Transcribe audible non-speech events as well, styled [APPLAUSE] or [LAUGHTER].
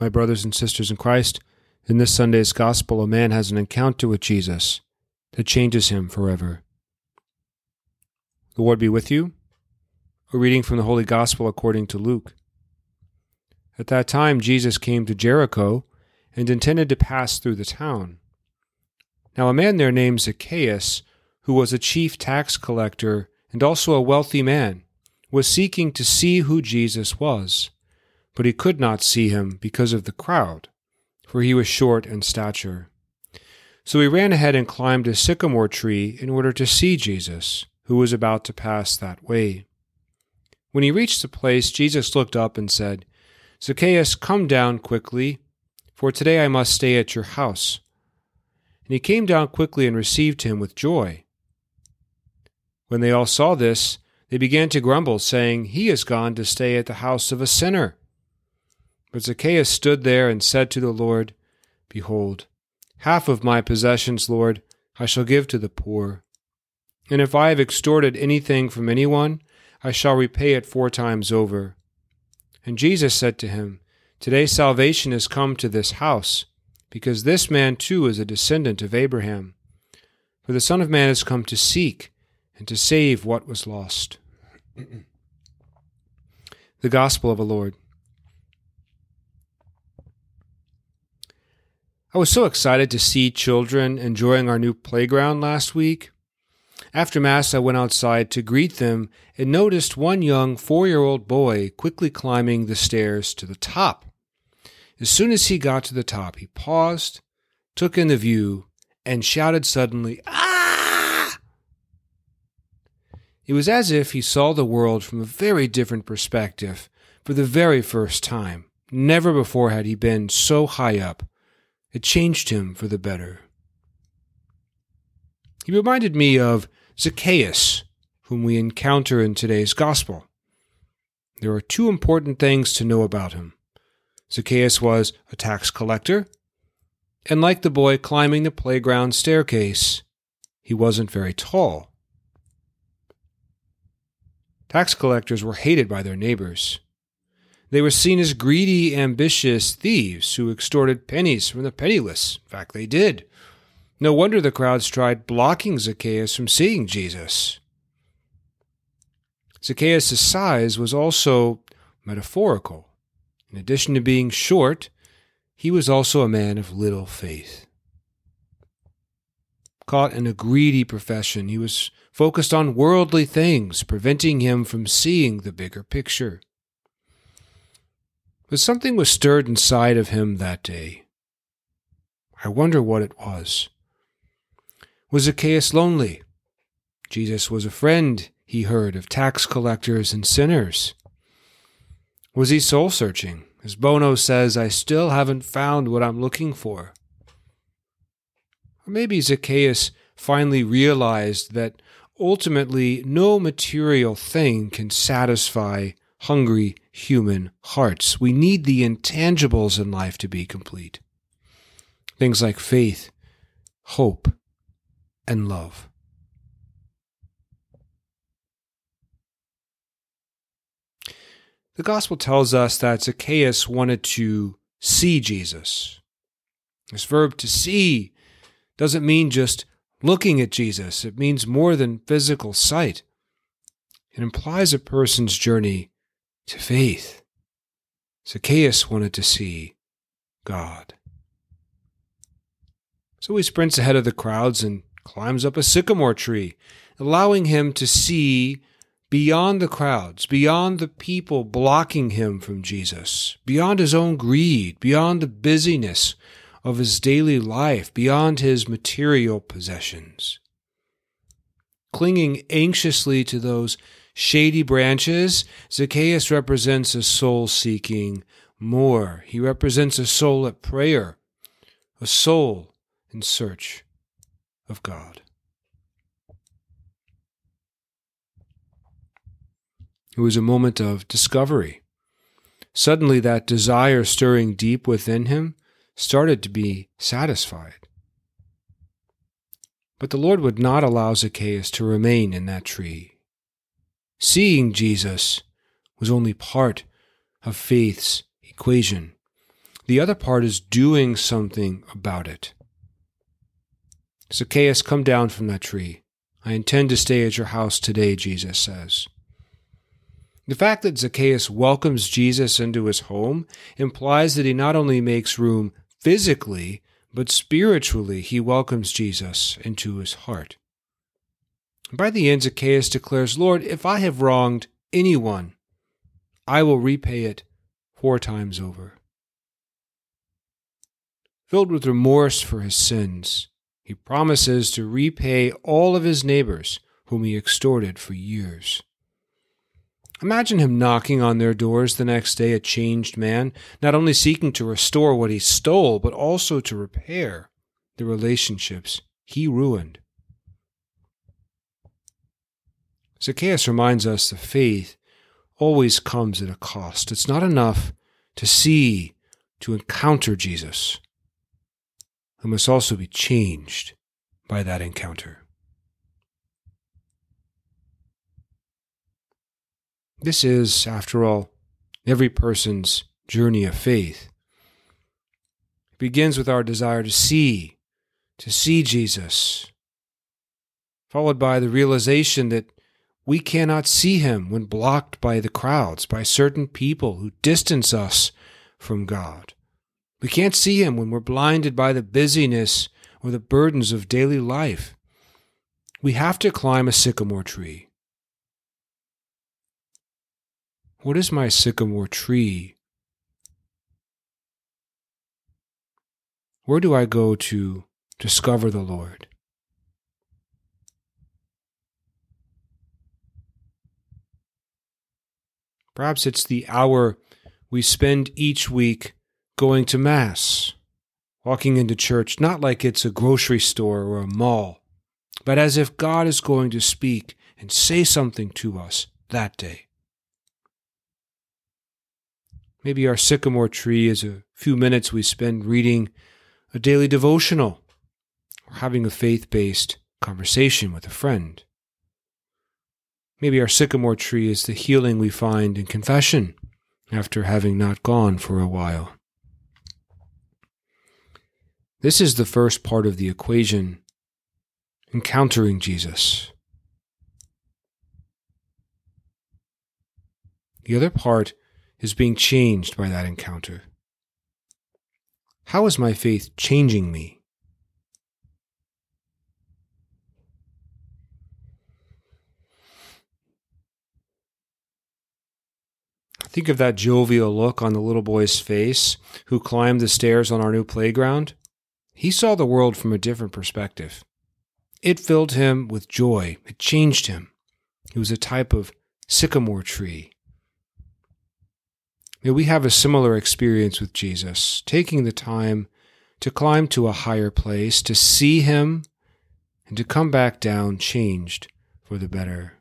My brothers and sisters in Christ, in this Sunday's Gospel, a man has an encounter with Jesus that changes him forever. The Lord be with you. A reading from the Holy Gospel according to Luke. At that time, Jesus came to Jericho and intended to pass through the town. Now, a man there named Zacchaeus, who was a chief tax collector and also a wealthy man, was seeking to see who Jesus was but he could not see him because of the crowd, for he was short in stature. So he ran ahead and climbed a sycamore tree in order to see Jesus, who was about to pass that way. When he reached the place, Jesus looked up and said, Zacchaeus, come down quickly, for today I must stay at your house. And he came down quickly and received him with joy. When they all saw this, they began to grumble, saying, He has gone to stay at the house of a sinner. But Zacchaeus stood there and said to the Lord, Behold, half of my possessions, Lord, I shall give to the poor. And if I have extorted anything from anyone, I shall repay it four times over. And Jesus said to him, Today salvation has come to this house, because this man too is a descendant of Abraham. For the Son of Man has come to seek and to save what was lost. [CLEARS THROAT] the Gospel of the Lord. I was so excited to see children enjoying our new playground last week. After Mass, I went outside to greet them and noticed one young four year old boy quickly climbing the stairs to the top. As soon as he got to the top, he paused, took in the view, and shouted suddenly, Ah! It was as if he saw the world from a very different perspective for the very first time. Never before had he been so high up it changed him for the better. He reminded me of Zacchaeus, whom we encounter in today's Gospel. There are two important things to know about him. Zacchaeus was a tax collector, and like the boy climbing the playground staircase, he wasn't very tall. Tax collectors were hated by their neighbors. They were seen as greedy, ambitious thieves who extorted pennies from the penniless. In fact, they did. No wonder the crowds tried blocking Zacchaeus from seeing Jesus. Zacchaeus' size was also metaphorical. In addition to being short, he was also a man of little faith. Caught in a greedy profession, he was focused on worldly things, preventing him from seeing the bigger picture. But something was stirred inside of him that day. I wonder what it was. Was Zacchaeus lonely? Jesus was a friend, he heard, of tax collectors and sinners. Was he soul searching? As Bono says, I still haven't found what I'm looking for. Or maybe Zacchaeus finally realized that ultimately no material thing can satisfy hungry human hearts. We need the intangibles in life to be complete. Things like faith, hope, and love. The gospel tells us that Zacchaeus wanted to see Jesus. This verb to see doesn't mean just looking at Jesus, it means more than physical sight. It implies a person's journey to faith. Zacchaeus wanted to see God. So he sprints ahead of the crowds and climbs up a sycamore tree, allowing him to see beyond the crowds, beyond the people blocking him from Jesus, beyond his own greed, beyond the busyness of his daily life, beyond his material possessions. Clinging anxiously to those shady branches, Zacchaeus represents a soul seeking more. He represents a soul at prayer, a soul in search of God. It was a moment of discovery. Suddenly, that desire stirring deep within him started to be satisfied. But the Lord would not allow Zacchaeus to remain in that tree. Seeing Jesus was only part of faith's equation. The other part is doing something about it. Zacchaeus, come down from that tree. I intend to stay at your house today, Jesus says. The fact that Zacchaeus welcomes Jesus into his home implies that he not only makes room physically, but spiritually he welcomes Jesus into his heart. By the end, Zacchaeus declares, Lord, if I have wronged anyone, I will repay it four times over. Filled with remorse for his sins, he promises to repay all of his neighbors whom he extorted for years. Imagine him knocking on their doors the next day, a changed man, not only seeking to restore what he stole, but also to repair the relationships he ruined. Zacchaeus reminds us that faith always comes at a cost. It's not enough to see, to encounter Jesus. It must also be changed by that encounter. This is, after all, every person's journey of faith. It begins with our desire to see, to see Jesus, followed by the realization that we cannot see him when blocked by the crowds, by certain people who distance us from God. We can't see him when we're blinded by the busyness or the burdens of daily life. We have to climb a sycamore tree. What is my sycamore tree? Where do I go to discover the Lord? Perhaps it's the hour we spend each week going to Mass, walking into church not like it's a grocery store or a mall, but as if God is going to speak and say something to us that day. Maybe our sycamore tree is a few minutes we spend reading a daily devotional or having a faith based conversation with a friend. Maybe our sycamore tree is the healing we find in confession after having not gone for a while. This is the first part of the equation encountering Jesus. The other part is being changed by that encounter. How is my faith changing me? Think of that jovial look on the little boy's face who climbed the stairs on our new playground. He saw the world from a different perspective. It filled him with joy, it changed him. He was a type of sycamore tree. May we have a similar experience with Jesus, taking the time to climb to a higher place, to see him, and to come back down changed for the better.